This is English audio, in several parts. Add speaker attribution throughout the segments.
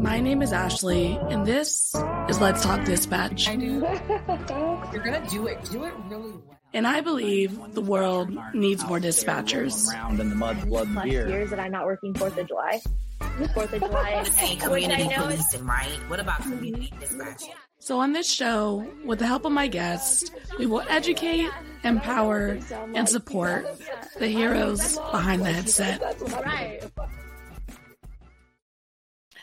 Speaker 1: My name is Ashley, and this is Let's Talk Dispatch.
Speaker 2: I do. You're gonna do it. Do it really well.
Speaker 1: And I believe the world needs more dispatchers.
Speaker 3: Around in the mud, blood, and
Speaker 4: plus
Speaker 3: beer.
Speaker 4: years that I'm not working Fourth of July. Fourth of July,
Speaker 5: Hey,
Speaker 4: which
Speaker 5: community
Speaker 4: know
Speaker 5: policing, right? What about community dispatching?
Speaker 1: So, on this show, with the help of my guests, we will educate, empower, and support the heroes behind the headset.
Speaker 4: right.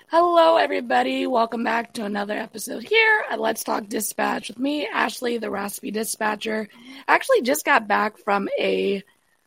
Speaker 1: Hello, everybody. Welcome back to another episode here at Let's Talk Dispatch with me, Ashley, the Raspy Dispatcher. I actually just got back from a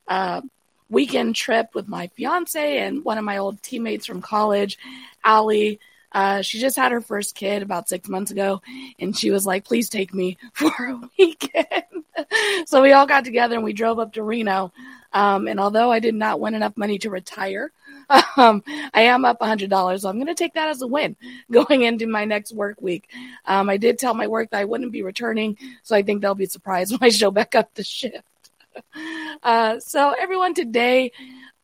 Speaker 1: uh, weekend trip with my fiance and one of my old teammates from college, Allie. Uh, she just had her first kid about six months ago, and she was like, "Please take me for a weekend." so we all got together and we drove up to Reno. Um, and although I did not win enough money to retire, um, I am up $100. So I'm going to take that as a win going into my next work week. Um, I did tell my work that I wouldn't be returning. So I think they'll be surprised when I show back up the shift. Uh, so, everyone, today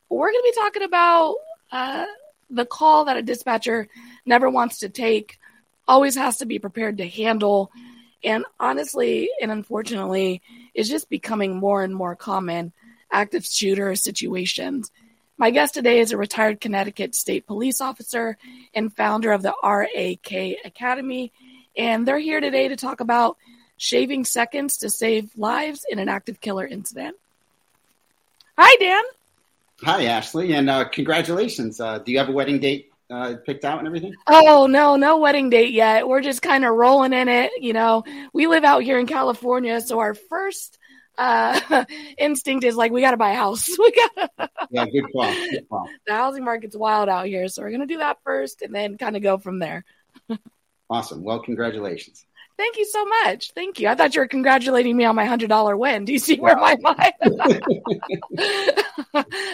Speaker 1: we're going to be talking about uh, the call that a dispatcher never wants to take, always has to be prepared to handle. And honestly, and unfortunately, is just becoming more and more common active shooter situations. My guest today is a retired Connecticut State Police officer and founder of the RAK Academy. And they're here today to talk about shaving seconds to save lives in an active killer incident. Hi, Dan.
Speaker 6: Hi, Ashley, and uh, congratulations. Uh, do you have a wedding date uh, picked out and everything?
Speaker 1: Oh, no, no wedding date yet. We're just kind of rolling in it. You know, we live out here in California, so our first uh, instinct is like, we got to buy a house. We got
Speaker 6: Yeah, good call. Good call.
Speaker 1: the housing market's wild out here, so we're gonna do that first, and then kind of go from there.
Speaker 6: Awesome. Well, congratulations.
Speaker 1: Thank you so much. Thank you. I thought you were congratulating me on my hundred dollar win. Do you see where my mind?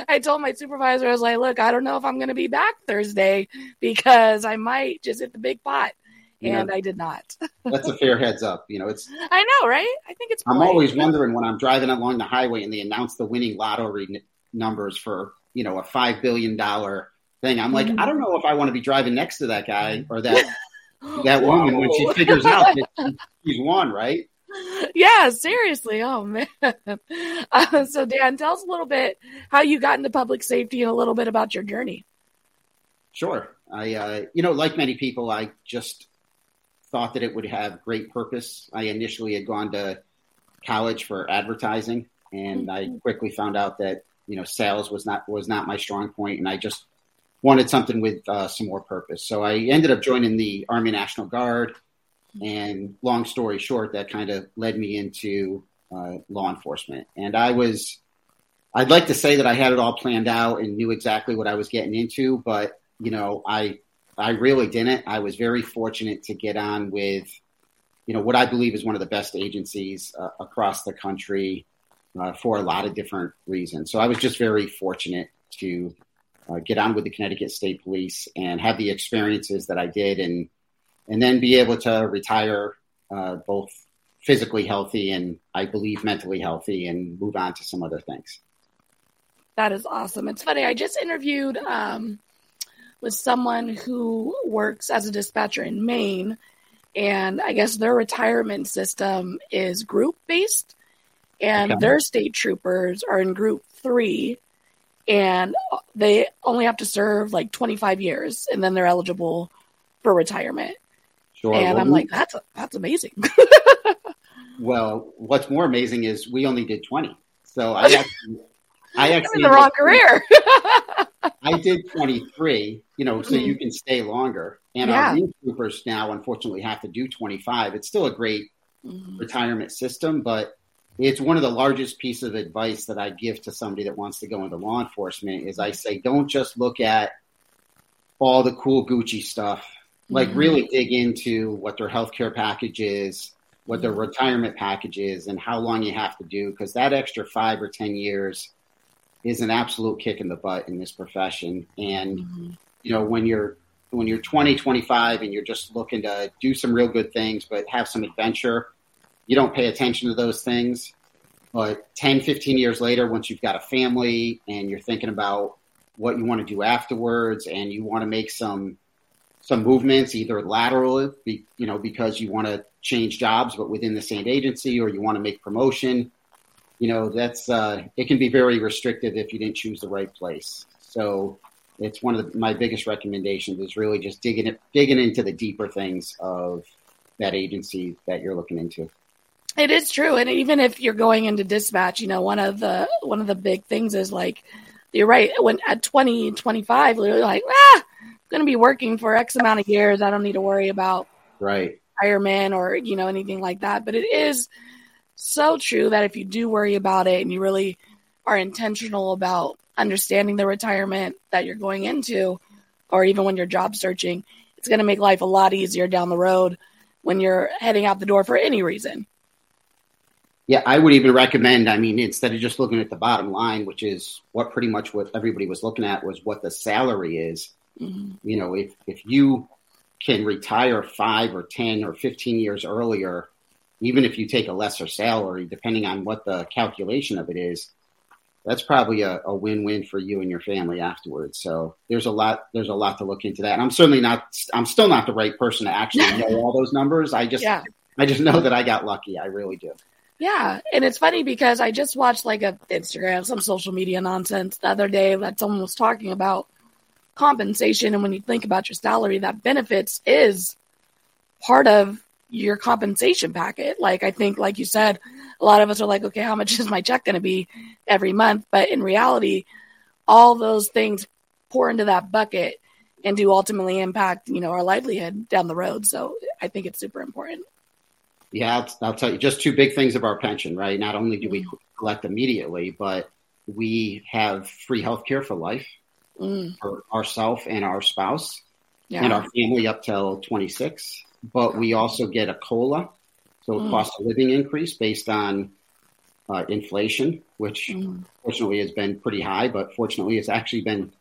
Speaker 1: I told my supervisor, I was like, "Look, I don't know if I'm going to be back Thursday because I might just hit the big pot,"
Speaker 6: Yeah.
Speaker 1: and I did not.
Speaker 6: That's a fair heads up. You know, it's.
Speaker 1: I know, right? I think it's.
Speaker 6: I'm
Speaker 1: polite.
Speaker 6: always wondering when I'm driving along the highway and they announce the winning lottery n- numbers for you know a five billion dollar thing. I'm like,
Speaker 1: Mhm.
Speaker 6: I don't know if I want to be driving next to that guy or that that woman when she figures out that she's won, right?
Speaker 1: yeah, seriously. Oh man. Uh, so Dan, tell us a little bit how you got into public safety and a little bit about your journey.
Speaker 6: Sure. I, uh, you know, like many people, I just thought that it would have great purpose. I initially had gone to college for advertising, and I quickly found out that you know sales was not was not my strong point, and I just wanted something with uh, some more purpose. So I ended up joining the Army National Guard, and long story short, that kind of led me into uh, law enforcement. And I was, I'd like to say that I had it all planned out and knew exactly what I was getting into, but you know, I I really didn't. I was very fortunate to get on with, you know, what I believe is one of the best agencies uh, across the country uh, for a lot of different reasons. So I was just very fortunate to uh, get on with the Connecticut State Police and have the experiences that I did, and and then be able to retire uh, both physically healthy and I believe mentally healthy, and move on to some other things.
Speaker 1: That is awesome. It's funny. I just interviewed um, with someone who works as a dispatcher in Maine, and I guess their retirement system is group based, and
Speaker 6: Okay.
Speaker 1: their state troopers are in group three, and they only have to serve like 25 years, and then they're eligible for retirement.
Speaker 6: Sure.
Speaker 1: and
Speaker 6: Well,
Speaker 1: I'm like, that's that's amazing.
Speaker 6: Well, what's more amazing is we only did 20. So I actually, I actually,
Speaker 1: in the wrong career.
Speaker 6: I did 23, you know, so you can stay longer. And
Speaker 1: Yeah.
Speaker 6: our youth troopers now, unfortunately, have to do 25. It's still a great
Speaker 1: Mhm.
Speaker 6: retirement system, but it's one of the largest pieces of advice that I give to somebody that wants to go into law enforcement is I say, don't just look at all the cool Gucci stuff. Like
Speaker 1: Mhm.
Speaker 6: really dig into what their healthcare package is, what their retirement package is, and how long you have to do. Because that extra five or ten years is an absolute kick in the butt in this profession. And
Speaker 1: Mhm.
Speaker 6: you know when you're when you're 20 25 and you're just looking to do some real good things but have some adventure you don't pay attention to those things but 10 15 years later once you've got a family and you're thinking about what you want to do afterwards and you want to make some some movements, either lateral, be, you know, because you want to change jobs, but within the same agency, or you want to make promotion. You know, that's uh, it can be very restrictive if you didn't choose the right place. So it's one of the, my biggest recommendations is really just digging it, digging into the deeper things of that agency that you're looking into.
Speaker 1: It is true, and even if you're going into dispatch, you know, one of the one of the big things is like you're right. When at 20, 25, you're like, ah, I'm going to be working for X amount of years. I don't need to worry about
Speaker 6: right
Speaker 1: retirement or you know anything like that. But it is so true that if you do worry about it and you really are intentional about understanding the retirement that you're going into, or even when you're job searching, it's going to make life a lot easier down the road when you're heading out the door for any reason.
Speaker 6: Yeah, I would even recommend. I mean, instead of just looking at the bottom line, which is what pretty much what everybody was looking at was what the salary is. Mm-hmm. You know, if if you can retire five or ten or fifteen years earlier, even if you take a lesser salary, depending on what the calculation of it is, that's probably a, a win-win for you and your family afterwards. So there's a lot there's a lot to look into that. And I'm certainly not I'm still not the right person to actually know all those numbers. I just yeah. I just know that I got lucky. I really do.
Speaker 1: Yeah, and it's funny because I just watched like a Instagram, some social media nonsense the other day that someone was talking about compensation, and when you think about your salary, that benefits is part of your compensation packet. Like I think, like you said, a lot of us are like, okay, how much is my check going to be every month? But in reality, all those things pour into that bucket and do ultimately impact, you know, our livelihood down the road. So I think it's super important.
Speaker 6: Yeah, I'll, I'll, tell you just two big things of our pension, right? Not only do we mm. collect immediately, but we have free health care for life mm. for ourselves and our spouse yeah. and our family up till 26. But we also get a COLA, so mm. cost of living increase based on uh, inflation, which mm. fortunately has been pretty high, but fortunately it's actually been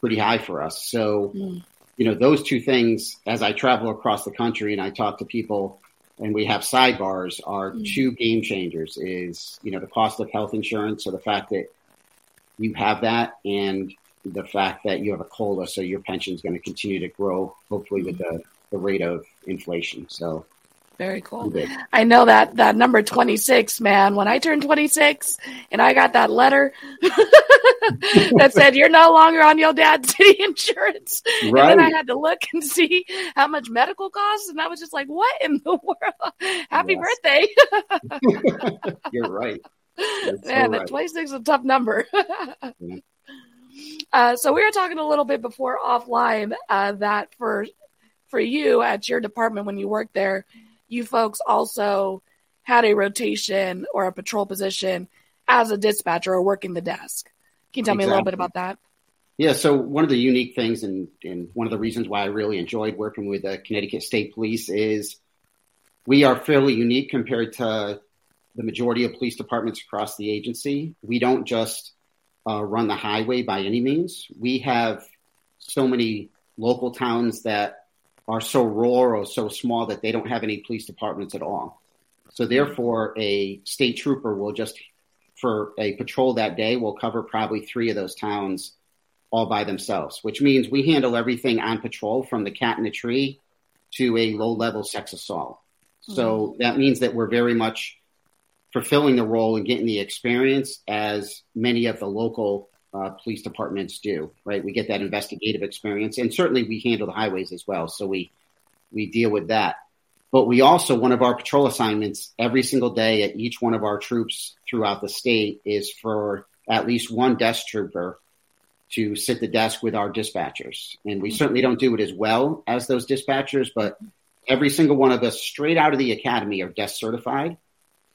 Speaker 6: pretty high for us. So, mm. you know, those two things, as I travel across the country and I talk to people and we have sidebars are mm-hmm. two game changers is you know the cost of health insurance so the fact that you have that and the fact that you have a cola so your pension is going to continue to grow hopefully with the, the rate of inflation so
Speaker 1: very cool. I know that that number 26, man. When I turned 26 and I got that letter that said you're no longer on your dad's city insurance, right. and then I had to look and see how much medical costs, and I was just like, "What in the world? Happy birthday!"
Speaker 6: you're right.
Speaker 1: You're man, so right. 26 is a tough number. uh, so we were talking a little bit before offline uh, that for for you at your department when you worked there you folks also had a rotation or a patrol position as a dispatcher or working the desk. Can you tell exactly. me a little bit about that?
Speaker 6: Yeah, so one of the unique things and, and one of the reasons why I really enjoyed working with the Connecticut State Police is we are fairly unique compared to the majority of police departments across the agency. We don't just uh, run the highway by any means. We have so many local towns that are so rural or so small that they don't have any police departments at all. So therefore, a state trooper will just for a patrol that day will cover probably three of those towns all by themselves, which means we handle everything on patrol from the cat in the tree to a low level sex assault. Mm-hmm. So that means that we're very much fulfilling the role and getting the experience as many of the local uh, police departments do, right? We get that investigative experience, and certainly we handle the highways as well. So we we deal with that. But we also one of our patrol assignments every single day at each one of our troops throughout the state is for at least one desk trooper to sit the desk with our dispatchers. And we certainly don't do it as well as those dispatchers, but every single one of us straight out of the academy are desk certified.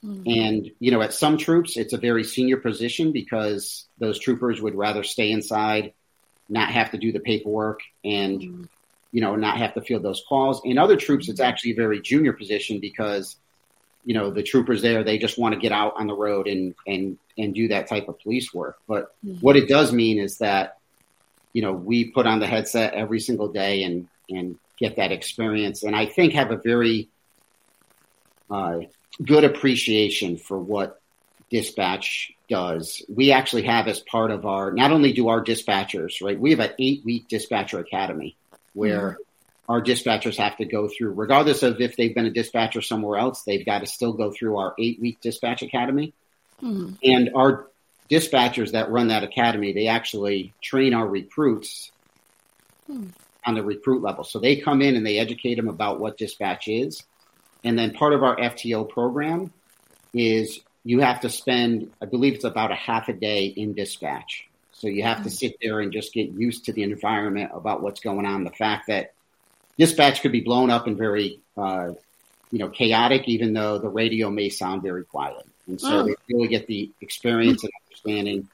Speaker 6: Mm-hmm. And, you know, at some troops, it's a very senior position because those troopers would rather stay inside, not have to do the paperwork and, mm-hmm. you know, not have to field those calls. In other troops, it's mm-hmm. actually a very junior position because, you know, the troopers there, they just want to get out on the road and, and, and do that type of police work. But mm-hmm. what it does mean is that, you know, we put on the headset every single day and, and get that experience. And I think have a very, uh, good appreciation for what dispatch does. We actually have as part of our, not only do our dispatchers, right, we have an eight week dispatcher academy where mm-hmm. our dispatchers have to go through, regardless of if they've been a dispatcher somewhere else, they've got to still go through our eight week dispatch academy. Mm-hmm. And our dispatchers that run that academy, they actually train our recruits hmm. on the recruit level. So they come in and they educate them about what dispatch is. And then part of our FTO program is you have to spend, I believe it's about a half a day in dispatch. So you have to hmm. sit there and just get used to the environment about what's going on. The fact that dispatch could be blown up and very, uh, you know, chaotic, even though the radio may sound very quiet. And so oh. they really get the experience and understanding.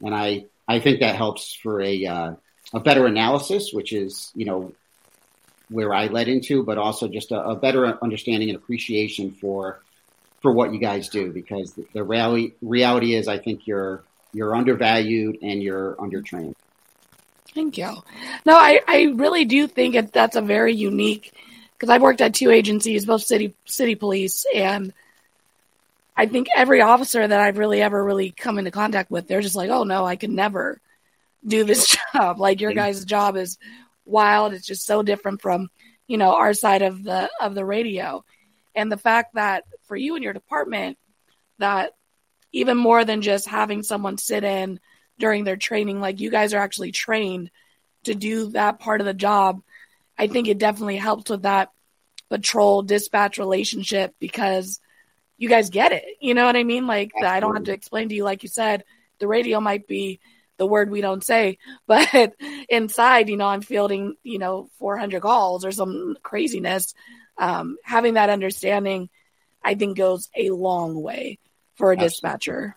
Speaker 6: And I, I think that helps for a, uh, a better analysis, which is, you know, where I led into, but also just a, a better understanding and appreciation for, for what you guys do, because the, the reality, reality is I think you're, you're undervalued and you're undertrained.
Speaker 1: Thank you. No, I, I really do think it, that's a very unique because I've worked at two agencies, both city city police, and I think every officer that I've really ever really come into contact with, they're just like, oh no, I could never do this job. Like your guys' job is wild. It's just so different from you know our side of the of the radio, and the fact that for you and your department that even more than just having someone sit in during their training. Like you guys are actually trained to do that part of the job. I think it definitely helps with that patrol dispatch relationship because you guys get it. You know what I mean? Like Absolutely. I don't have to explain to you, like you said, the radio might be the word we don't say, but inside, you know, I'm fielding, you know, 400 calls or some craziness. Um, having that understanding, I think goes a long way for a Absolutely. dispatcher.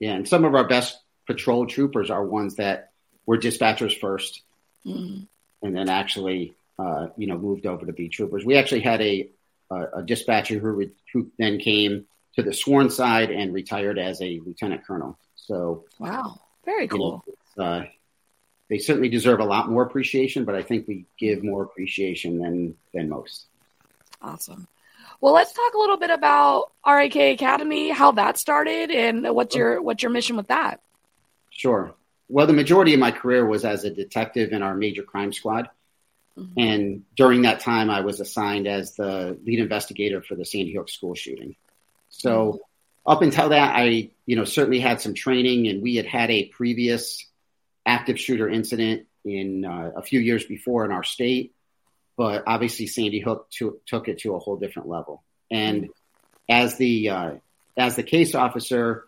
Speaker 6: Yeah, and some of our best patrol troopers are ones that were dispatchers 1st mm-hmm. and then actually, uh, you know, moved over to be troopers. We actually had a, a, a dispatcher who, who then came to the sworn side and retired as a lieutenant colonel. So,
Speaker 1: wow, very cool.
Speaker 6: Uh, they certainly deserve a lot more appreciation, but I think we give more appreciation than than most.
Speaker 1: Awesome. Well, let's talk a little bit about RAK Academy, how that started, and what's your what's your mission with that.
Speaker 6: Sure. Well, the majority of my career was as a detective in our major crime squad. Mm-hmm. And during that time, I was assigned as the lead investigator for the Sandy Hook school shooting. So mm-hmm. Up until that, I, you know, certainly had some training and we had had a previous active shooter incident in uh, a few years before in our state. But obviously Sandy Hook to, took it to a whole different level. And as the, uh, as the case officer,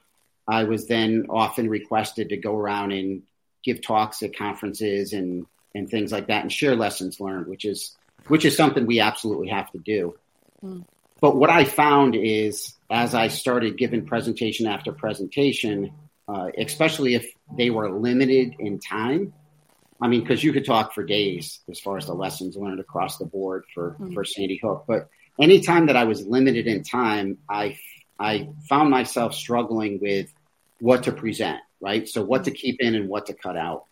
Speaker 6: I was then often requested to go around and give talks at conferences and and things like that and share lessons learned, which is which is something we absolutely have to do. Mm. But what I found is as I started giving presentation after presentation, uh, especially if they were limited in time. I mean, because you could talk for days as far as the lessons learned across the board for, mm. for Sandy Hook. But anytime that I was limited in time, I I found myself struggling with what to present, right? So what to keep in and what to cut out.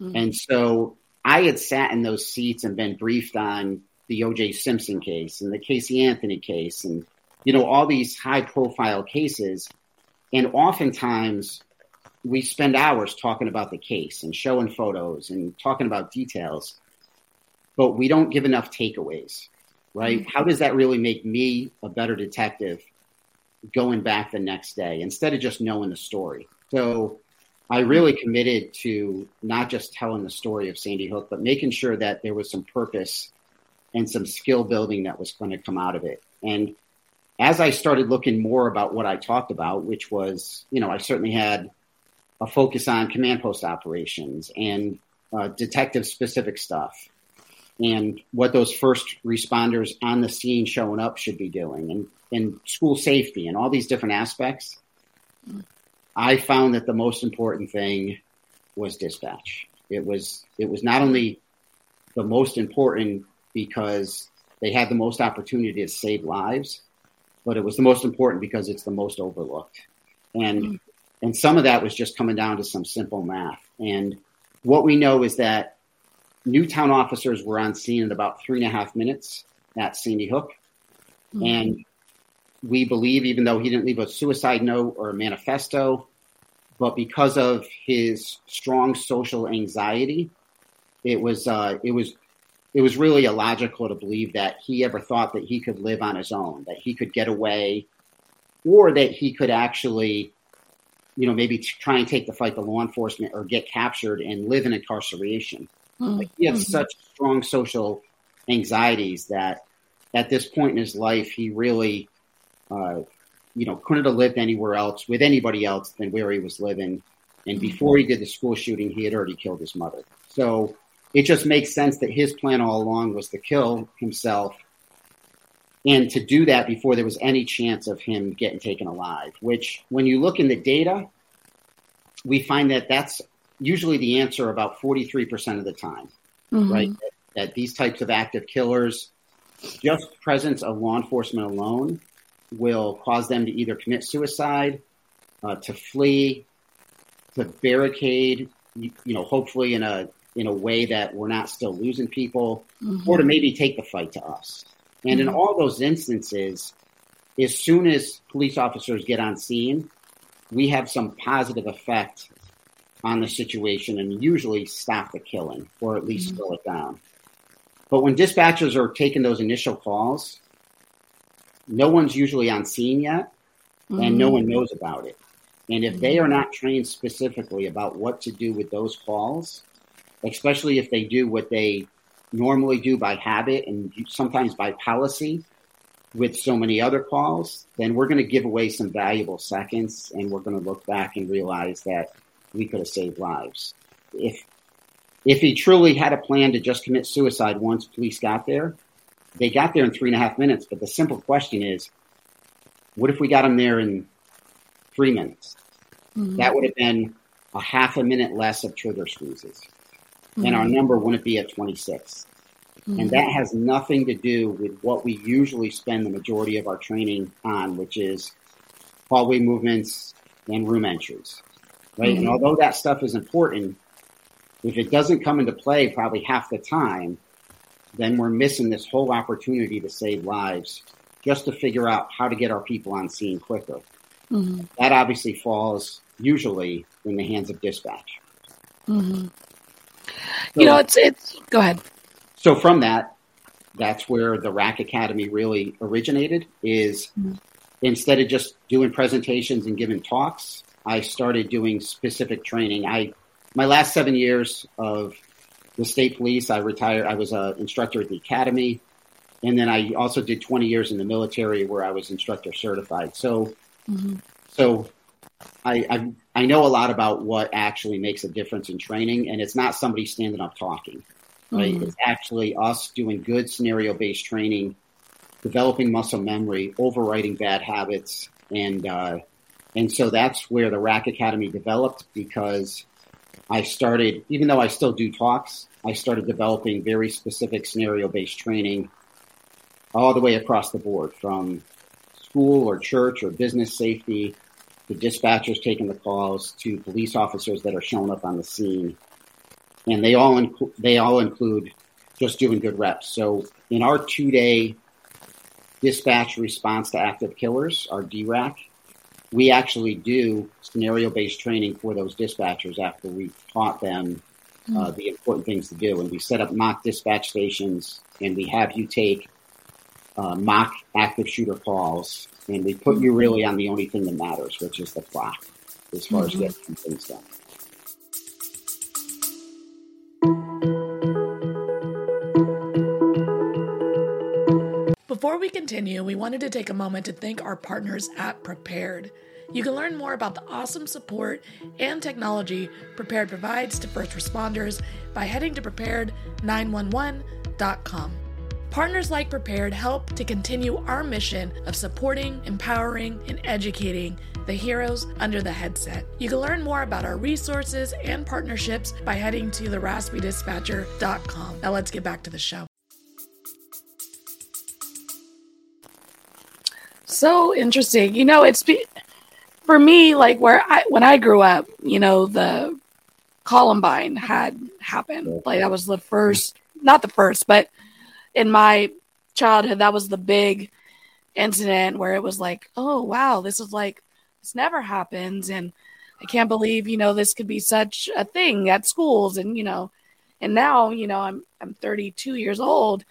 Speaker 6: Mm-hmm. And so I had sat in those seats and been briefed on the OJ Simpson case and the Casey Anthony case and you know all these high profile cases and oftentimes we spend hours talking about the case and showing photos and talking about details but we don't give enough takeaways right how does that really make me a better detective going back the next day instead of just knowing the story. So I really committed to not just telling the story of Sandy Hook, but making sure that there was some purpose and some skill building that was going to come out of it. And as I started looking more about what I talked about, which was, you know, I certainly had a focus on command post operations and uh, detective specific stuff and what those first responders on the scene showing up should be doing and, and school safety and all these different aspects. I found that the most important thing was dispatch. It was it was not only the most important because they had the most opportunity to save lives, but it was the most important because it's the most overlooked. And mm. and some of that was just coming down to some simple math. And what we know is that Newtown officers were on scene in about three and a half minutes at Sandy Hook. Mm-hmm. And we believe, even though he didn't leave a suicide note or a manifesto, but because of his strong social anxiety, it was uh, it was it was really illogical to believe that he ever thought that he could live on his own, that he could get away, or that he could actually, you know, maybe try and take the fight to law enforcement or get captured and live in incarceration. Mm-hmm. Like he had mm-hmm. such strong social anxieties that at this point in his life, he really, uh, you know, couldn't have lived anywhere else with anybody else than where he was living. And mm-hmm. before he did the school shooting, he had already killed his mother. So it just makes sense that his plan all along was to kill himself and to do that before there was any chance of him getting taken alive. Which, when you look in the data, we find that that's usually the answer about 43% of the time, mm-hmm. right? That, that these types of active killers, just presence of law enforcement alone will cause them to either commit suicide, uh, to flee, to barricade, you, you know, hopefully in a in a way that we're not still losing people, mm-hmm. or to maybe take the fight to us. And mm-hmm. in all those instances, as soon as police officers get on scene, we have some positive effect on the situation and usually stop the killing or at least mm-hmm. slow it down. But when dispatchers are taking those initial calls, no one's usually on scene yet and no mm-hmm. one knows about it. And if they are not trained specifically about what to do with those calls, especially if they do what they normally do by habit and sometimes by policy with so many other calls, then we're going to give away some valuable seconds and we're going to look back and realize that we could have saved lives. If if he truly had a plan to just commit suicide once police got there, they got there in three and a half minutes. But the simple question is, what if we got him there in three minutes? Mm-hmm. That would have been a half a minute less of trigger squeezes mm-hmm. and our number wouldn't be at 26. Mm-hmm. And that has nothing to do with what we usually spend the majority of our training on, which is hallway movements and room entries. Right. And mm-hmm. although that stuff is important, if it doesn't come into play probably half the time, then we're missing this whole opportunity to save lives just to figure out how to get our people on scene quicker. Mm-hmm. That obviously falls usually in the hands of dispatch.
Speaker 1: Mm-hmm. You know, it's it's. Go ahead.
Speaker 6: So from that, that's where the RAK Academy really originated. Is mm-hmm. instead of just doing presentations and giving talks, I started doing specific training. I my last seven years of the state police, I retired. I was an instructor at the academy, and then I also did 20 years in the military where I was instructor certified. So, mm-hmm. so I, I, I know a lot about what actually makes a difference in training, and it's not somebody standing up talking. Right? Mm-hmm. It's actually us doing good scenario based training, developing muscle memory, overriding bad habits, and uh, and so that's where the RAK Academy developed because I started, even though I still do talks, I started developing very specific scenario based training all the way across the board from school or church or business safety to dispatchers taking the calls to police officers that are showing up on the scene. And they all, include they all include just doing good reps. So in our two day dispatch response to active killers, our DRAK, we actually do scenario based training for those dispatchers after we've taught them uh, hmm. the important things to do. And we set up mock dispatch stations and we have you take uh, mock active shooter calls and we put you really on the only thing that matters, which is the clock as far mm-hmm. as getting things done.
Speaker 1: Before we continue, we wanted to take a moment to thank our partners at Prepared. You can learn more about the awesome support and technology Prepared provides to first responders by heading to prepared911.com. Partners like Prepared help to continue our mission of supporting, empowering, and educating the heroes under the headset. You can learn more about our resources and partnerships by heading to theraspydispatcher.com. Now let's get back to the show. So interesting. You know, it's be- for me like where I when I grew up, you know, the Columbine had happened. Like that was the first, not the first, but in my childhood, that was the big incident where it was like, oh, wow, this is like, this never happens. And I can't believe, you know, this could be such a thing at schools. And, you know, And now, you know, I'm I'm 32 years old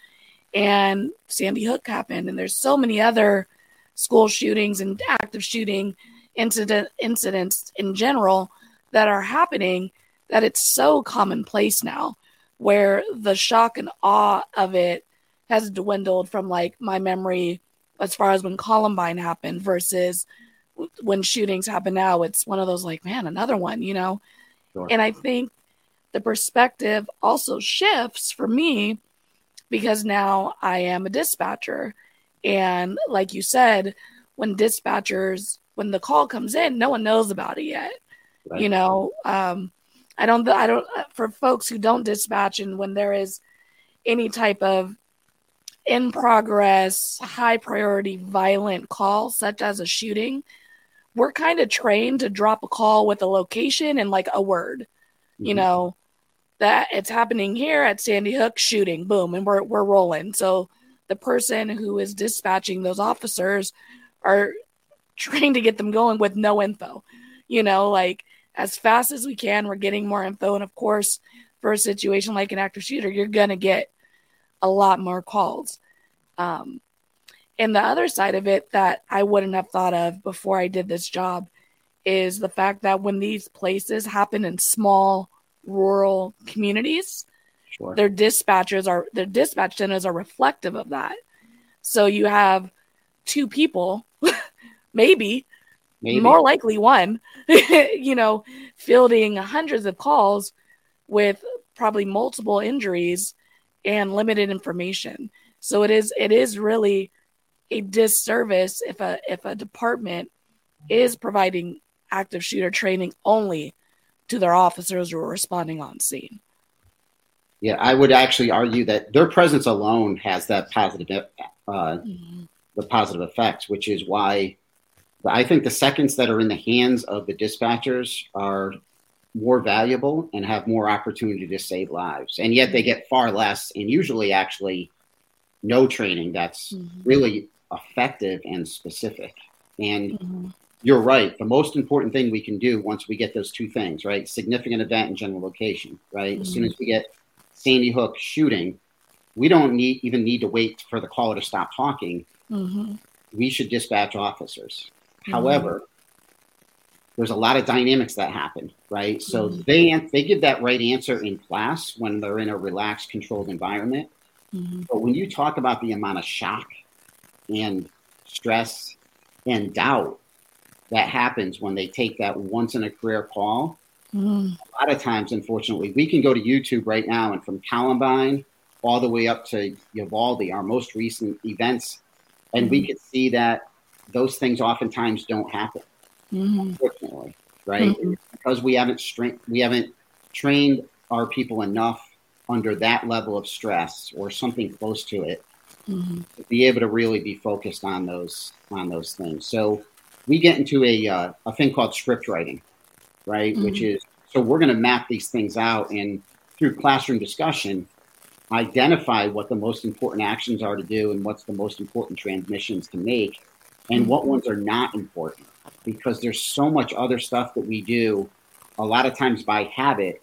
Speaker 1: and Sandy Hook happened and there's so many other school shootings and active shooting incident incidents in general that are happening that it's so commonplace now where the shock and awe of it has dwindled from like my memory as far as when Columbine happened versus when shootings happen now. It's one of those like, man, another one, you know? Sure. And I think the perspective also shifts for me because now I am a dispatcher. And like you said, when dispatchers, when the call comes in, no one knows about it yet. Right. You know, um, I don't, I don't, for folks who don't dispatch and when there is any type of in progress, high priority, violent call, such as a shooting, we're kind of trained to drop a call with a location and like a word, mm-hmm. you know, that it's happening here at Sandy Hook shooting, boom, and we're we're rolling. So the person who is dispatching those officers are trying to get them going with no info. You know, like as fast as we can, we're getting more info. And of course, for a situation like an active shooter, you're gonna get a lot more calls. Um, and the other side of it that I wouldn't have thought of before I did this job is the fact that when these places happen in small rural communities, sure. their dispatchers are their dispatch centers are reflective of that. So you have two people, maybe, maybe, more likely one, you know, fielding hundreds of calls with probably multiple injuries and limited information. So it is it is really a disservice if a if a department is providing active shooter training only to their officers who are responding on scene.
Speaker 6: Yeah, I would actually argue that their presence alone has that positive, uh, mm-hmm. the positive effects, which is why I think the seconds that are in the hands of the dispatchers are more valuable and have more opportunity to save lives. And yet they get far less and usually actually no training that's mm-hmm. really effective and specific. And mm-hmm. you're right. The most important thing we can do once we get those two things, right? Significant event and general location, right? Mm-hmm. As soon mm-hmm. as we get Sandy Hook shooting, we don't need even need to wait for the caller to stop talking. Mm-hmm. We should dispatch officers. Mm-hmm. However, there's a lot of dynamics that happen, right? So mm-hmm. they they give that right answer in class when they're in a relaxed, controlled environment. Mm-hmm. But when you talk about the amount of shock and stress and doubt that happens when they take that once in a career call, mm-hmm. a lot of times, unfortunately, we can go to YouTube right now and from Columbine all the way up to Uvalde, our most recent events, and we mm-hmm. can see that those things oftentimes don't happen mm-hmm. unfortunately, right? Mm-hmm. Because we haven't stra- we haven't trained our people enough under that level of stress or something close to it mm-hmm. to be able to really be focused on those on those things. So we get into a uh, a thing called script writing, right? Mm-hmm. Which is so we're going to map these things out and through classroom discussion identify what the most important actions are to do and what's the most important transmissions to make and what ones are not important because there's so much other stuff that we do a lot of times by habit,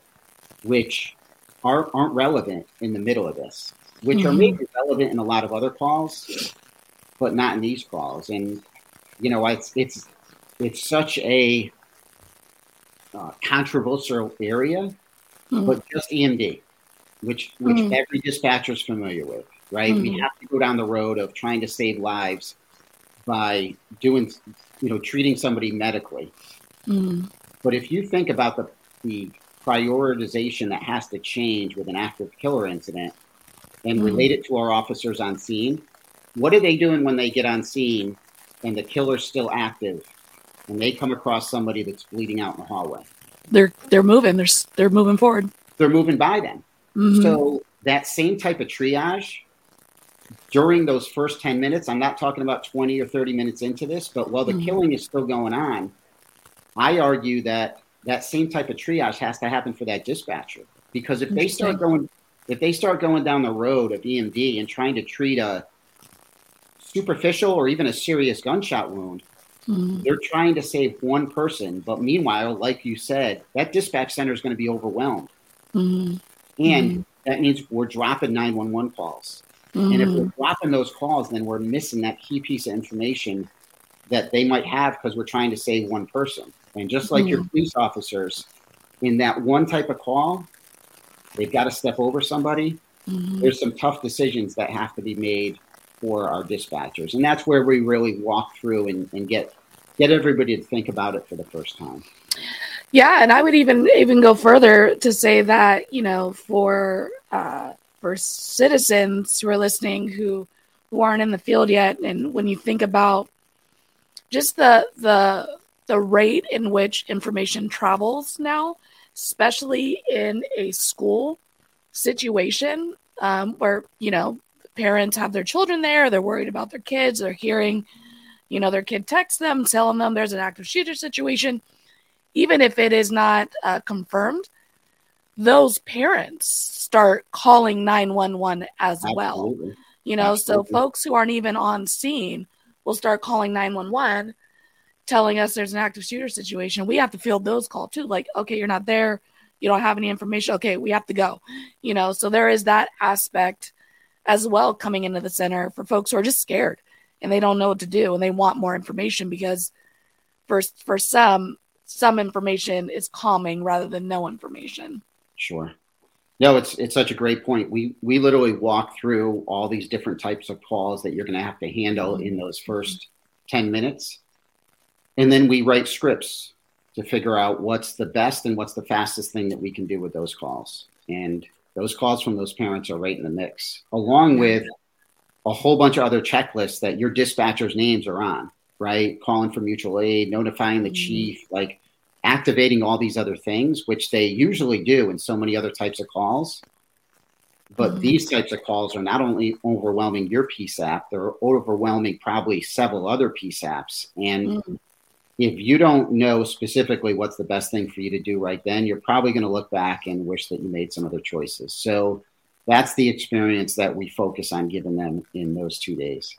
Speaker 6: which are, aren't relevant in the middle of this, which mm-hmm. are maybe relevant in a lot of other calls, but not in these calls. And you know, it's it's it's such a uh, controversial area, mm-hmm. but just EMD, which which mm-hmm. every dispatcher is familiar with, right? We mm-hmm. have to go down the road of trying to save lives by doing you know, treating somebody medically. Mm. But if you think about the, the prioritization that has to change with an active killer incident and mm. relate it to our officers on scene, what are they doing when they get on scene and the killer's still active and they come across somebody that's bleeding out in the hallway?
Speaker 1: They're they're moving. They're they're moving forward.
Speaker 6: They're moving by them. Mm-hmm. So that same type of triage during those first 10 minutes, I'm not talking about 20 or 30 minutes into this, but while the mm-hmm. killing is still going on, I argue that that same type of triage has to happen for that dispatcher because if they start going if they start going down the road of EMD and trying to treat a superficial or even a serious gunshot wound, mm-hmm. they're trying to save one person. But meanwhile, like you said, that dispatch center is going to be overwhelmed. Mm-hmm. And mm-hmm. that means we're dropping 911 calls. Mm-hmm. And if we're mm-hmm. dropping those calls, then we're missing that key piece of information that they might have because we're trying to save one person. And just like mm-hmm. your police officers, in that one type of call, they've got to step over somebody. Mm-hmm. There's some tough decisions that have to be made for our dispatchers. And that's where we really walk through and, and get get everybody to think about it for the first time.
Speaker 1: Yeah, and I would even even go further to say that you know for uh, for citizens who are listening who who aren't in the field yet, and when you think about just the the the rate in which information travels now, especially in a school situation um, where you know parents have their children there, they're worried about their kids, they're hearing, you know, their kid text them, telling them there's an active shooter situation, even if it is not uh, confirmed. Those parents start calling 911 as Absolutely. well. You know, Absolutely. so folks who aren't even on scene will start calling 911 telling us there's an active shooter situation. We have to field those calls too. Like, okay, you're not there. You don't have any information. Okay, we have to go. You know, so there is that aspect as well coming into the center for folks who are just scared and they don't know what to do and they want more information because for for some some information is calming rather than no information.
Speaker 6: Sure. No, it's it's such a great point. We we literally walk through all these different types of calls that you're going to have to handle in those first 10 minutes. And then we write scripts to figure out what's the best and what's the fastest thing that we can do with those calls. And those calls from those parents are right in the mix, along with a whole bunch of other checklists that your dispatcher's names are on, right? Calling for mutual aid, notifying the mm-hmm. chief, like activating all these other things, which they usually do in so many other types of calls. But mm-hmm. these types of calls are not only overwhelming your PSAP, they're overwhelming probably several other PSAPs. And mm-hmm if you don't know specifically what's the best thing for you to do right then, you're probably going to look back and wish that you made some other choices. So that's the experience that we focus on giving them in those two days.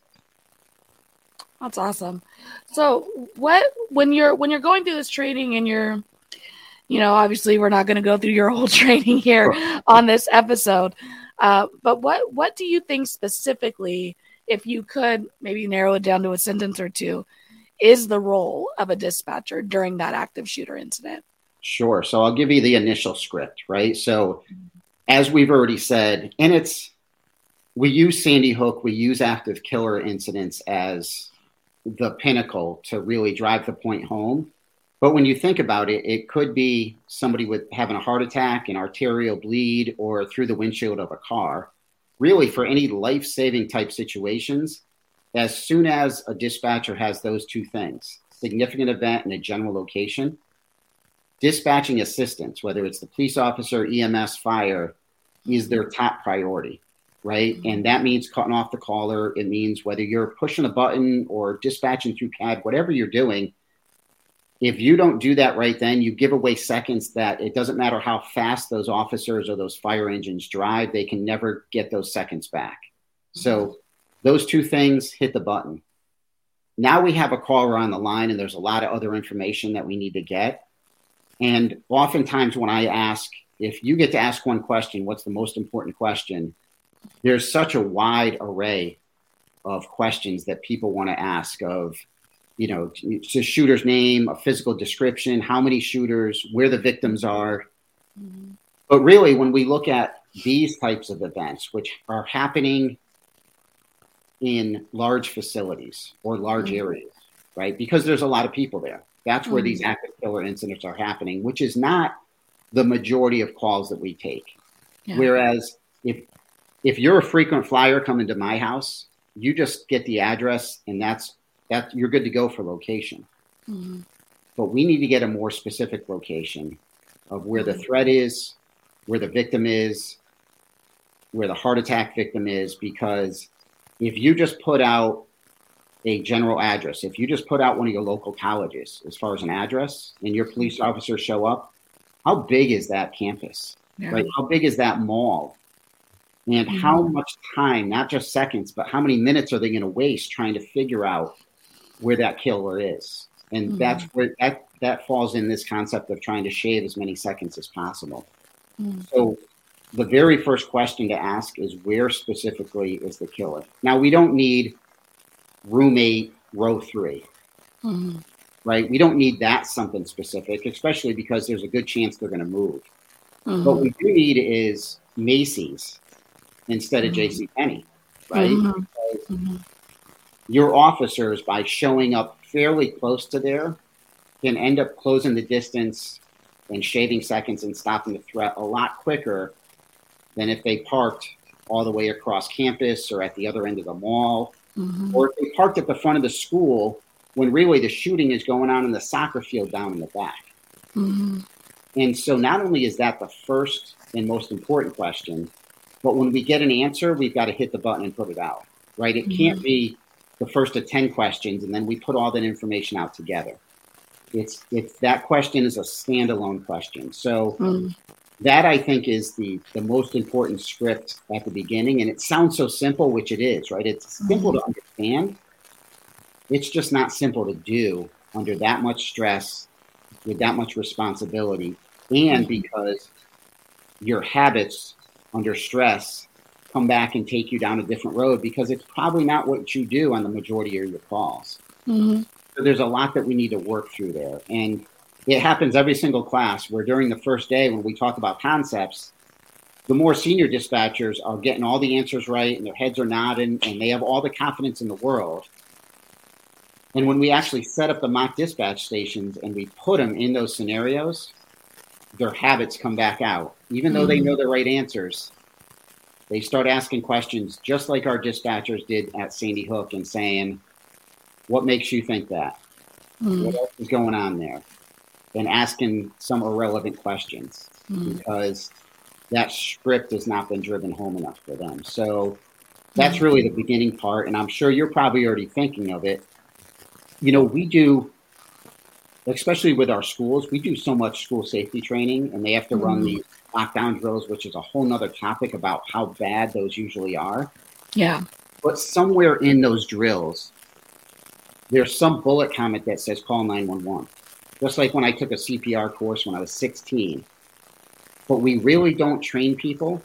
Speaker 1: That's awesome. So what when you're when you're going through this training and you're you know, obviously we're not going to go through your whole training here on this episode. Uh, but what what do you think specifically, if you could maybe narrow it down to a sentence or two, is the role of a dispatcher during that active shooter incident?
Speaker 6: Sure. So I'll give you the initial script, right? So, as we've already said, and it's we use Sandy Hook, we use active killer incidents as the pinnacle to really drive the point home. But when you think about it, it could be somebody with having a heart attack, an arterial bleed, or through the windshield of a car. Really, for any life saving type situations, as soon as a dispatcher has those two things significant event and a general location dispatching assistance whether it's the police officer ems fire is their top priority right mm-hmm. and that means cutting off the caller it means whether you're pushing a button or dispatching through cad whatever you're doing if you don't do that right then you give away seconds that it doesn't matter how fast those officers or those fire engines drive they can never get those seconds back so those two things hit the button. Now we have a caller on the line, and there's a lot of other information that we need to get. And oftentimes, when I ask, if you get to ask one question, what's the most important question? There's such a wide array of questions that people want to ask of, you know, it's a shooter's name, a physical description, how many shooters, where the victims are. Mm-hmm. But really, when we look at these types of events, which are happening in large facilities or large mm-hmm. areas, right? Because there's a lot of people there. That's where mm-hmm. these active killer incidents are happening, which is not the majority of calls that we take. Yeah. Whereas if if you're a frequent flyer coming to my house, you just get the address and that's that you're good to go for location. Mm-hmm. But we need to get a more specific location of where the mm-hmm. threat is, where the victim is, where the heart attack victim is, because if you just put out a general address, if you just put out one of your local colleges as far as an address and your police officers show up, how big is that campus? Yeah. Right? How big is that mall? And mm-hmm. how much time, not just seconds, but how many minutes are they going to waste trying to figure out where that killer is? And mm-hmm. that's where that, that falls in this concept of trying to shave as many seconds as possible. Mm-hmm. So the very first question to ask is where specifically is the killer? Now, we don't need roommate row 3
Speaker 1: Mhm.
Speaker 6: right? We don't need that something specific, especially because there's a good chance they're going to move. What
Speaker 1: Mhm.
Speaker 6: we do need is Macy's instead of
Speaker 1: Mhm.
Speaker 6: J.C. Penney, right?
Speaker 1: Mhm. Mhm.
Speaker 6: Your officers, by showing up fairly close to there, can end up closing the distance and shaving seconds and stopping the threat a lot quicker than if they parked all the way across campus or at the other end of the mall,
Speaker 1: Mhm.
Speaker 6: or if they parked at the front of the school when really the shooting is going on in the soccer field down in the back.
Speaker 1: Mhm.
Speaker 6: And so not only is that the first and most important question, but when we get an answer, we've got to hit the button and put it out, right? It can't mm-hmm. be the first of 10 questions and then we put all that information out together. It's, it's that question is a standalone question. So
Speaker 1: Mhm.
Speaker 6: that I think is the, the most important script at the beginning. And it sounds so simple, which it is, right? It's mm-hmm. simple to understand. It's just not simple to do under that much stress with that much responsibility and mm-hmm. because your habits under stress come back and take you down a different road because it's probably not what you do on the majority of your calls.
Speaker 1: Mhm.
Speaker 6: So there's a lot that we need to work through there. And it happens every single class where during the first day when we talk about concepts, the more senior dispatchers are getting all the answers right and their heads are nodding and they have all the confidence in the world. And when we actually set up the mock dispatch stations and we put them in those scenarios, their habits come back out. Even though they know the right answers, they start asking questions just like our dispatchers did at Sandy Hook and saying, What makes you think that?
Speaker 1: Mhm.
Speaker 6: What else is going on there? And asking some irrelevant questions
Speaker 1: Mhm.
Speaker 6: because that script has not been driven home enough for them. So that's really the beginning part. And I'm sure you're probably already thinking of it. You know, we do, especially with our schools, we do so much school safety training and they have to run
Speaker 1: Mhm.
Speaker 6: these lockdown drills, which is a whole nother topic about how bad those usually are.
Speaker 1: Yeah.
Speaker 6: But somewhere in those drills, there's some bullet comment that says call 911. Just like when I took a CPR course when I was 16. But we really don't train people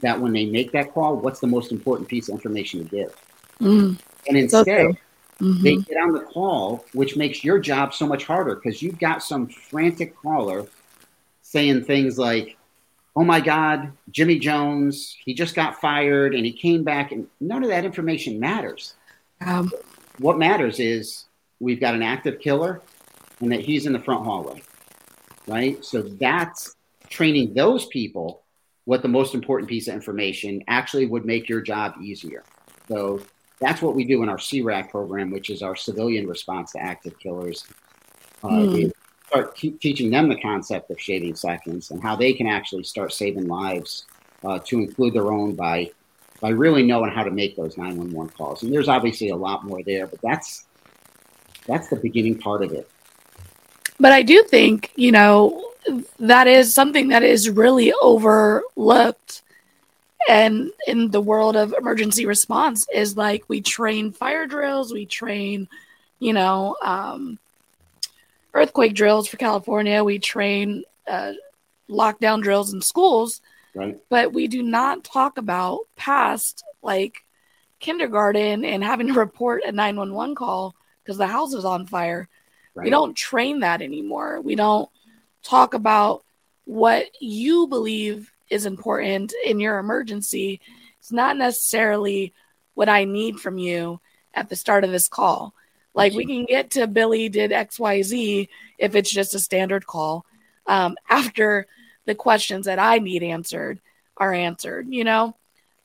Speaker 6: that when they make that call, what's the most important piece of information to give.
Speaker 1: Mhm.
Speaker 6: And instead,
Speaker 1: true. Mhm.
Speaker 6: they get on the call, which makes your job so much harder because you've got some frantic caller saying things like, Oh my God, Jimmy Jones, he just got fired and he came back, and none of that information matters.
Speaker 1: Um,
Speaker 6: What matters is we've got an active killer and that he's in the front hallway, right? So that's training those people what the most important piece of information actually would make your job easier. So that's what we do in our CRAK program, which is our civilian response to active killers. Uh,
Speaker 1: Hmm.
Speaker 6: Start te- teaching them the concept of shaving seconds and how they can actually start saving lives uh, to include their own by by really knowing how to make those 911 calls. And there's obviously a lot more there, but that's that's the beginning part of it.
Speaker 1: but I do think, you know, that is something that is really overlooked and in the world of emergency response is like we train fire drills, we train, you know, um, earthquake drills for California, we train uh, lockdown drills in schools,
Speaker 6: Right?
Speaker 1: but we do not talk about past like kindergarten and having to report a 911 call because the house is on fire.
Speaker 6: Right.
Speaker 1: We don't train that anymore. We don't talk about what you believe is important in your emergency. It's not necessarily what I need from you at the start of this call. Like we can get to Billy did XYZ if it's just a standard call um, after the questions that I need answered are answered, you know?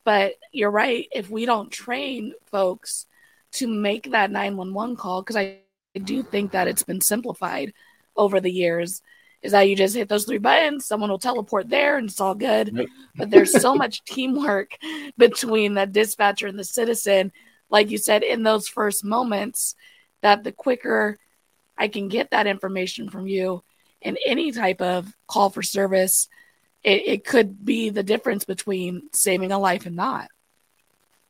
Speaker 1: But you're right. If we don't train folks to make that 911 call, because I I do think that it's been simplified over the years. Is that you just hit those three buttons, someone will teleport there, and it's all good. But there's so much teamwork between the dispatcher and the citizen, like you said, in those first moments, that the quicker I can get that information from you in any type of call for service, it, it could be the difference between saving a life and not.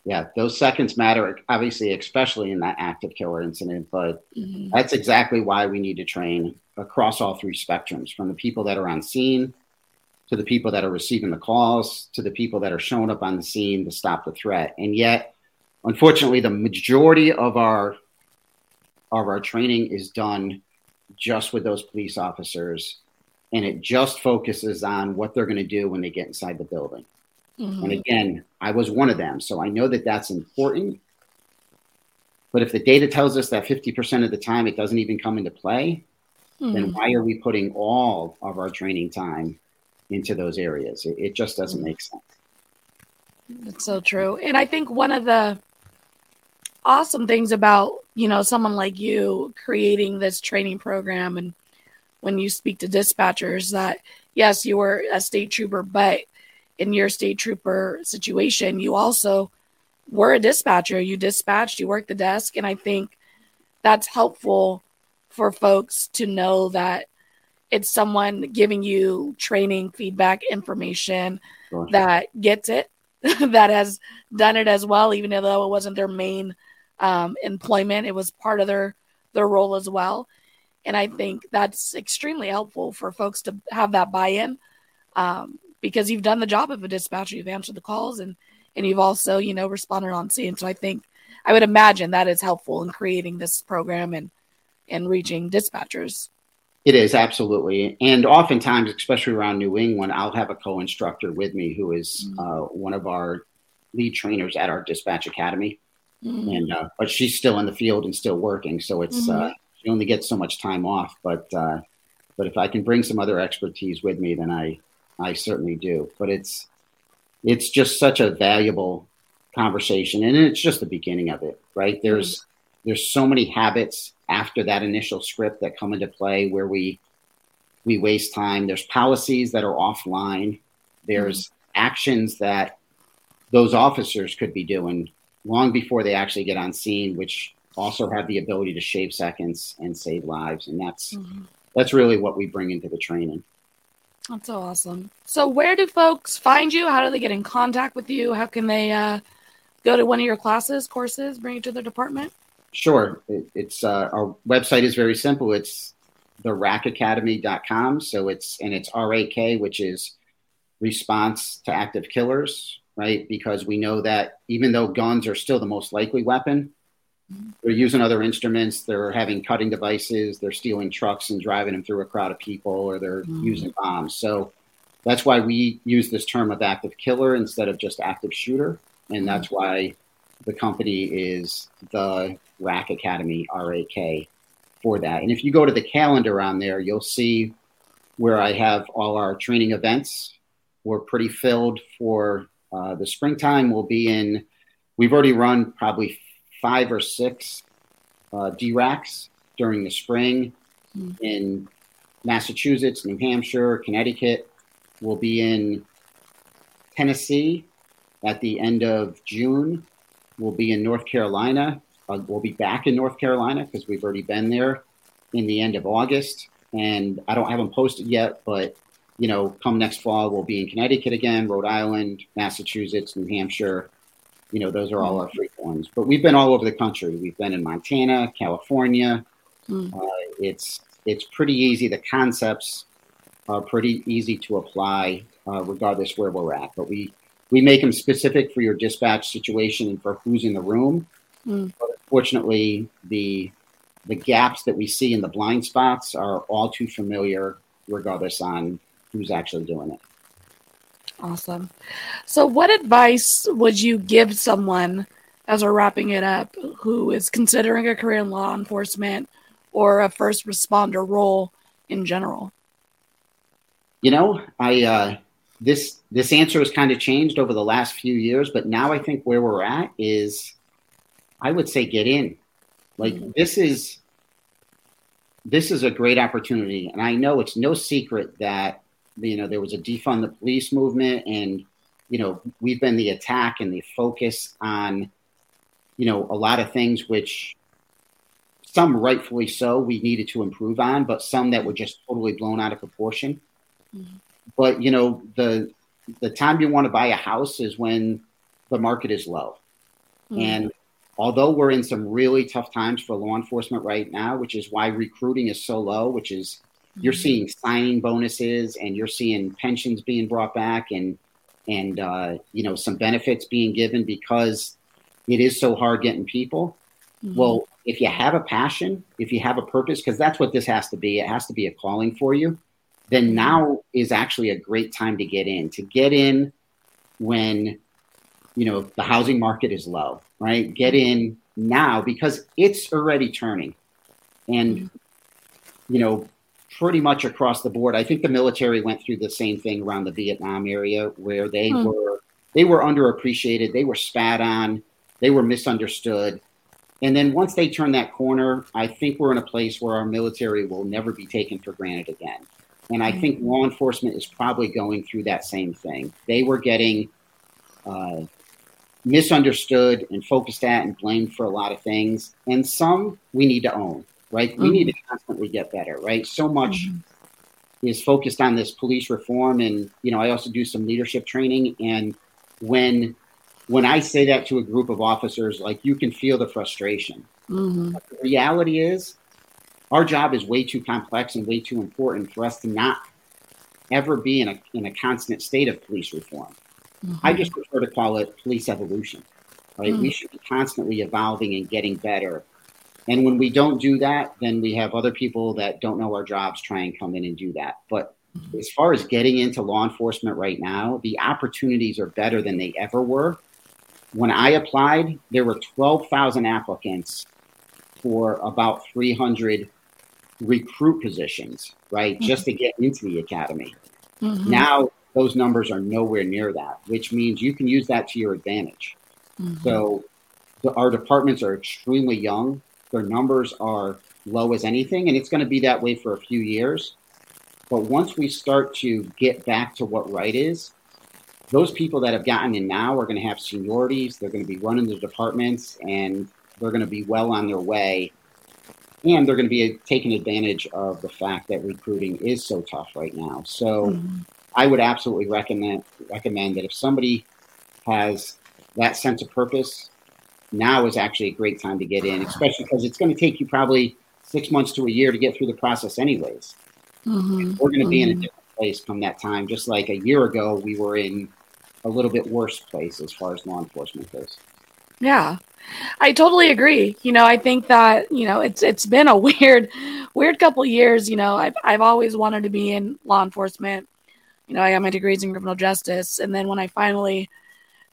Speaker 6: Yeah, those seconds matter, obviously, especially in that active killer incident. But
Speaker 1: Mhm.
Speaker 6: that's exactly why we need to train across all three spectrums from the people that are on scene to the people that are receiving the calls, to the people that are showing up on the scene to stop the threat. And yet, unfortunately, the majority of our of our training is done just with those police officers, and it just focuses on what they're going to do when they get inside the building. Mm-hmm. And again, I was one of them, so I know that that's important. But if the data tells us that 50% of the time it doesn't even come into play, mm-hmm. then why are we putting all of our training time into those areas? It, it just doesn't mm-hmm. make sense.
Speaker 1: That's so true. And I think one of the awesome things about, you know, someone like you creating this training program and when you speak to dispatchers that yes, you were a state trooper, but in your state trooper situation, you also were a dispatcher. You dispatched, you worked the desk, and I think that's helpful for folks to know that it's someone giving you training, feedback, information that gets it, that has done it as well, even though it wasn't their main um, employment. It was part of their their role as well, and I think that's extremely helpful for folks to have that buy-in um, because you've done the job of a dispatcher, you've answered the calls, and and you've also you know responded on scene. So I think I would imagine that is helpful in creating this program and and reaching dispatchers.
Speaker 6: It is absolutely, and oftentimes, especially around New England, I'll have a co-instructor with me who is mm-hmm. uh, one of our lead trainers at our dispatch academy, mm-hmm. and uh, but she's still in the field and still working, so it's mm-hmm. uh, she only gets so much time off. But uh, but if I can bring some other expertise with me, then I I certainly do. But it's it's just such a valuable conversation, and it's just the beginning of it, right? There's mm-hmm. there's so many habits after that initial script that come into play where we we waste time. There's policies that are offline. There's mm-hmm. actions that those officers could be doing long before they actually get on scene, which also have the ability to shave seconds and save lives. And that's mm-hmm. that's really what we bring into the training.
Speaker 1: That's so awesome. So where do folks find you? How do they get in contact with you? How can they uh, go to one of your classes, courses, bring it to their department?
Speaker 6: Sure. It, it's uh, our website is very simple. It's the rakacademy.com. So it's and it's RAK, which is response to active killers, right? Because we know that even though guns are still the most likely weapon, they're using other instruments, they're having cutting devices, they're stealing trucks and driving them through a crowd of people, or they're mm. using bombs. So that's why we use this term of active killer instead of just active shooter. And that's why the company is the RAK Academy, RAK, for that. And if you go to the calendar on there, you'll see where I have all our training events. We're pretty filled for uh, the springtime. We'll be in, we've already run probably five or six uh, DRAKs during the spring mm. in Massachusetts, New Hampshire, Connecticut. We'll be in Tennessee at the end of June. We'll be in North Carolina uh, we'll be back in North Carolina because we've already been there in the end of August, and I don't have them posted yet, but you know, come next fall, we'll be in Connecticut again, Rhode Island, Massachusetts, New Hampshire. You know, those are all our frequent ones. But we've been all over the country. We've been in Montana, California. Mm. Uh, it's it's pretty easy. The concepts are pretty easy to apply, uh, regardless where we're at. But we we make them specific for your dispatch situation and for who's in the room. Mm. But unfortunately, the the gaps that we see in the blind spots are all too familiar, regardless on who's actually doing it.
Speaker 1: Awesome. So, what advice would you give someone as we're wrapping it up who is considering a career in law enforcement or a first responder role in general?
Speaker 6: You know, I uh, this this answer has kind of changed over the last few years, but now I think where we're at is I would say get in. Like mm-hmm. this is this is a great opportunity, and I know it's no secret that you know there was a defund the police movement, and you know we've been the attack and the focus on you know a lot of things which some rightfully so we needed to improve on, but some that were just totally blown out of proportion. Mm-hmm. But you know the the time you want to buy a house is when the market is low, mm-hmm. and although we're in some really tough times for law enforcement right now, which is why recruiting is so low, which is you're seeing signing bonuses and you're seeing pensions being brought back and and uh, you know some benefits being given because it is so hard getting people. Mm-hmm. Well, if you have a passion, if you have a purpose, because that's what this has to be, it has to be a calling for you. Then mm-hmm. now is actually a great time to get in. To get in when you know the housing market is low, right? Get in now because it's already turning, and mm-hmm. you know pretty much across the board. I think the military went through the same thing around the Vietnam area where they hmm. were they were underappreciated, they were spat on, they were misunderstood. And then once they turn that corner, I think we're in a place where our military will never be taken for granted again. And I think hmm. law enforcement is probably going through that same thing. They were getting uh, misunderstood and focused at and blamed for a lot of things. And some we need to own right? Mm-hmm. We need to constantly get better, right? So much mm-hmm. is focused on this police reform, and you know, I also do some leadership training, and when when I say that to a group of officers, like you can feel the frustration. Mm-hmm. the reality is, our job is way too complex and way too important for us to not ever be in a in a constant state of police reform. I mm-hmm. just prefer to call it police evolution. Right? We mm. should be constantly evolving and getting better and when we don't do that, then we have other people that don't know our jobs try and come in and do that. But mm-hmm. as far as getting into law enforcement right now, the opportunities are better than they ever were. When I applied, there were 12,000 applicants for about 300 recruit positions, right? Mm-hmm. Just to get into the academy. Mm-hmm. Now, those numbers are nowhere near that, which means you can use that to your advantage. Mm-hmm. So, the, our departments are extremely young. Their numbers are low as anything, and it's going to be that way for a few years. But once we start to get back to what right is, those people that have gotten in now are going to have seniorities. They're going to be running the departments, and they're going to be well on their way. And they're going to be taking advantage of the fact that recruiting is so tough right now. So, mm-hmm. I would absolutely recommend recommend that if somebody has that sense of purpose now is actually a great time to get in, especially because it's going to take you probably six months to a year to get through the process, anyways. Mm-hmm. We're going to be mm-hmm. in a mm-hmm. different place come that time. Just like a year ago, we were in a little bit worse place as far as law enforcement goes.
Speaker 1: Yeah. I totally agree. You know, I think that, you know, it's it's been a weird weird couple years, you know. I've I've always wanted to be in law enforcement. You know, I got my degrees in criminal justice and then when I finally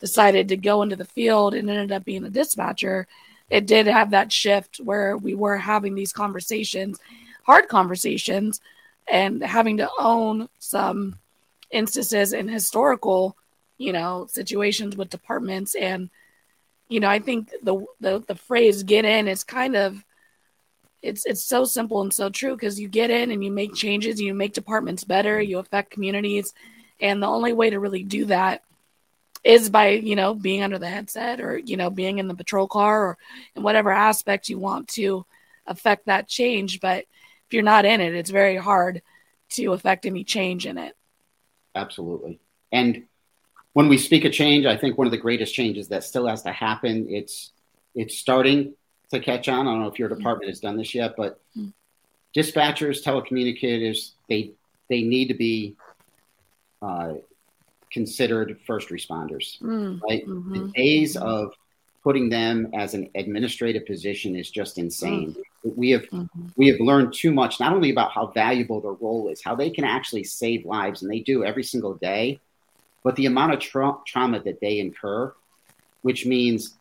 Speaker 1: decided to go into the field and ended up being a dispatcher, it did have that shift where we were having these conversations, hard conversations, and having to own some instances in historical, you know, situations with departments. And, you know, I think the the, the phrase get in is kind of it's it's so simple and so true because you get in and you make changes, you make departments better, you affect communities. And the only way to really do that is by you know being under the headset or you know being in the patrol car or in whatever aspect you want to affect that change but if you're not in it it's very hard to affect any change in it
Speaker 6: absolutely and when we speak of change i think one of the greatest changes that still has to happen it's it's starting to catch on i don't know if your mm-hmm. department has done this yet but mm-hmm. dispatchers telecommunicators they they need to be uh, considered first responders. Mm, right? Mm-hmm. The days of putting them as an administrative position is just insane. Mm. We have mm-hmm. we have learned too much, not only about how valuable their role is, how they can actually save lives, and they do every single day, but the amount of tra- trauma that they incur, which means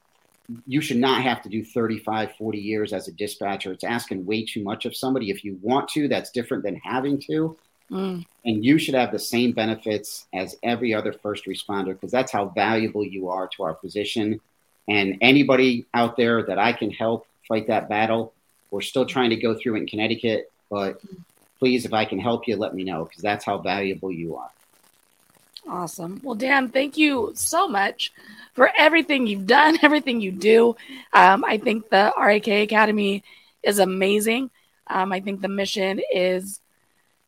Speaker 6: you should not have to do 35 40 years as a dispatcher it's asking way too much of somebody if you want to that's different than having to Mm. And you should have the same benefits as every other first responder because that's how valuable you are to our position. And anybody out there that I can help fight that battle, we're still trying to go through it in Connecticut, but please, if I can help you, let me know because that's how valuable you are.
Speaker 1: Awesome. Well, Dan, thank you so much for everything you've done, everything you do. Um, I think the RAK Academy is amazing. Um, I think the mission is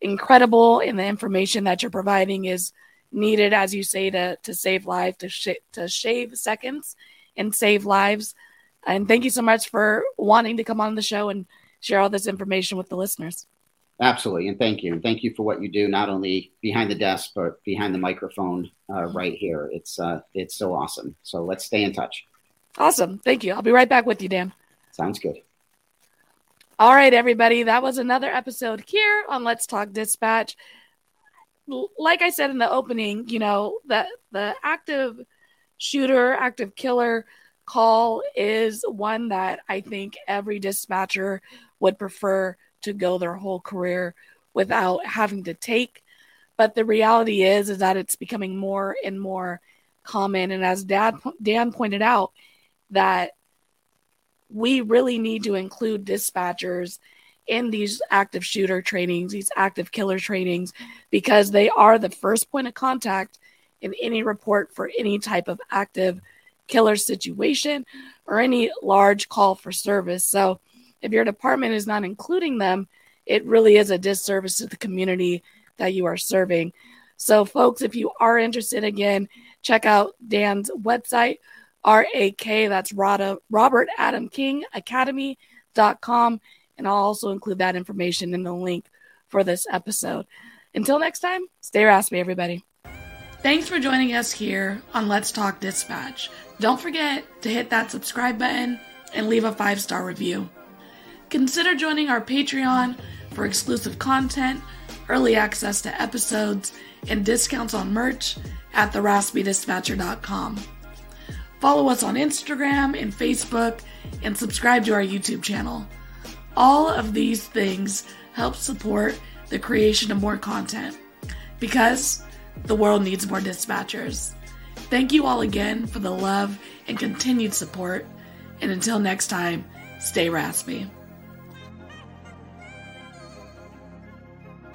Speaker 1: incredible and the information that you're providing is needed as you say to to save lives to sh- to shave seconds and save lives and thank you so much for wanting to come on the show and share all this information with the listeners
Speaker 6: Absolutely, and thank you, and thank you for what you do, not only behind the desk but behind the microphone uh, right here. It's uh, it's so awesome. So let's stay in touch.
Speaker 1: Awesome, thank you. I'll be right back with you, Dan.
Speaker 6: Sounds good.
Speaker 1: All right, everybody, that was another episode here on Let's Talk Dispatch. Like I said in the opening, you know the the active shooter, active killer call is one that I think every dispatcher would prefer to go their whole career without having to take. But the reality is, is that it's becoming more and more common. And as Dad Dan pointed out, that we really need to include dispatchers in these active shooter trainings, these active killer trainings, because they are the first point of contact in any report for any type of active killer situation or any large call for service. So if your department is not including them, it really is a disservice to the community that you are serving. So, folks, if you are interested, again, check out Dan's website, RAK, that's Robert Adam King Academy.com. And I'll also include that information in the link for this episode. Until next time, stay raspy, everybody. Thanks for joining us here on Let's Talk Dispatch. Don't forget to hit that subscribe button and leave a five star review. Consider joining our Patreon for exclusive content, early access to episodes, and discounts on merch at theraspydispatcher.com. Follow us on Instagram and Facebook and subscribe to our YouTube channel. All of these things help support the creation of more content because the world needs more dispatchers. Thank you all again for the love and continued support. And until next time, stay raspy.